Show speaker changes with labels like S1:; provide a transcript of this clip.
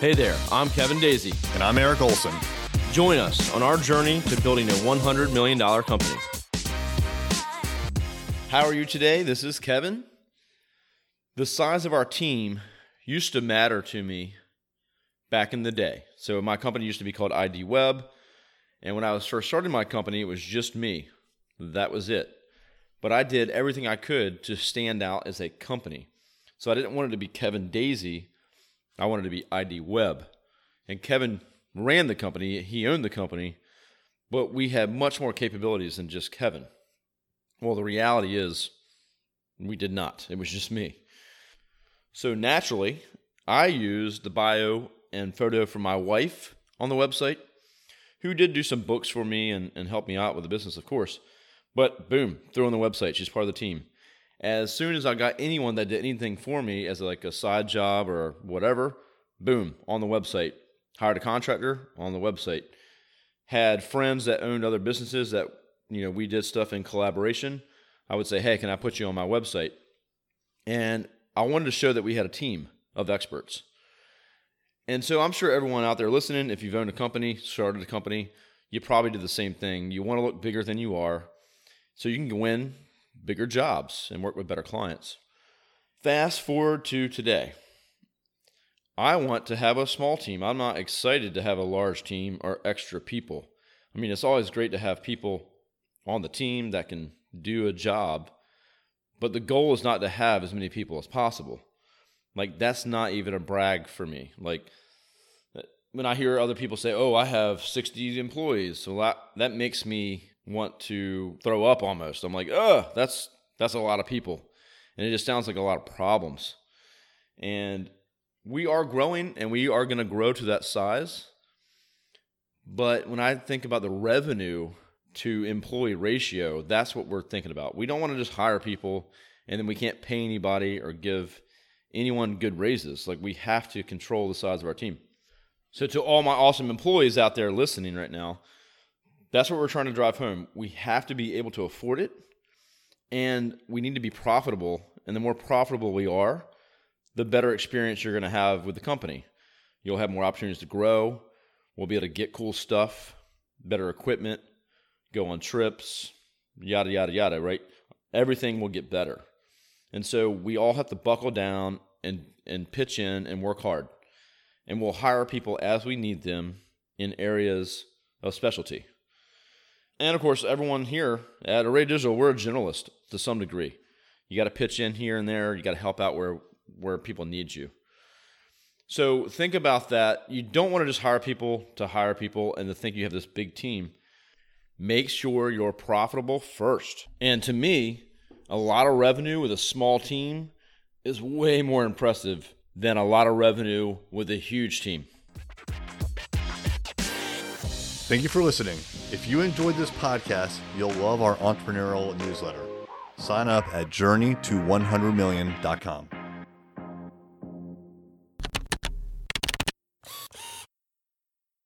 S1: Hey there, I'm Kevin Daisy.
S2: And I'm Eric Olson.
S1: Join us on our journey to building a $100 million company. How are you today? This is Kevin. The size of our team used to matter to me back in the day. So, my company used to be called ID Web. And when I was first starting my company, it was just me. That was it. But I did everything I could to stand out as a company. So I didn't want it to be Kevin Daisy. I wanted to be ID Web. And Kevin ran the company, he owned the company, but we had much more capabilities than just Kevin. Well, the reality is we did not. It was just me. So naturally, I used the bio and photo from my wife on the website, who did do some books for me and, and help me out with the business, of course. But boom, throw on the website. She's part of the team. As soon as I got anyone that did anything for me as like a side job or whatever, boom, on the website. Hired a contractor on the website. Had friends that owned other businesses that, you know, we did stuff in collaboration. I would say, hey, can I put you on my website? And I wanted to show that we had a team of experts. And so I'm sure everyone out there listening, if you've owned a company, started a company, you probably did the same thing. You want to look bigger than you are so you can win bigger jobs and work with better clients. Fast forward to today. I want to have a small team. I'm not excited to have a large team or extra people. I mean, it's always great to have people on the team that can do a job, but the goal is not to have as many people as possible. Like, that's not even a brag for me. Like, when I hear other people say, "Oh, I have 60 employees," so that that makes me want to throw up almost. I'm like, "Ugh, that's that's a lot of people," and it just sounds like a lot of problems. And we are growing, and we are going to grow to that size. But when I think about the revenue to employee ratio, that's what we're thinking about. We don't want to just hire people and then we can't pay anybody or give anyone good raises. Like we have to control the size of our team. So, to all my awesome employees out there listening right now, that's what we're trying to drive home. We have to be able to afford it and we need to be profitable. And the more profitable we are, the better experience you're going to have with the company. You'll have more opportunities to grow. We'll be able to get cool stuff, better equipment, go on trips, yada, yada, yada, right? Everything will get better. And so we all have to buckle down and, and pitch in and work hard and we'll hire people as we need them in areas of specialty. And of course, everyone here at Array Digital, we're a generalist to some degree. You got to pitch in here and there. You got to help out where where people need you. So think about that. You don't want to just hire people to hire people and to think you have this big team. Make sure you're profitable first. And to me, a lot of revenue with a small team is way more impressive than a lot of revenue with a huge team.
S2: Thank you for listening. If you enjoyed this podcast, you'll love our entrepreneurial newsletter. Sign up at journeyto100million.com.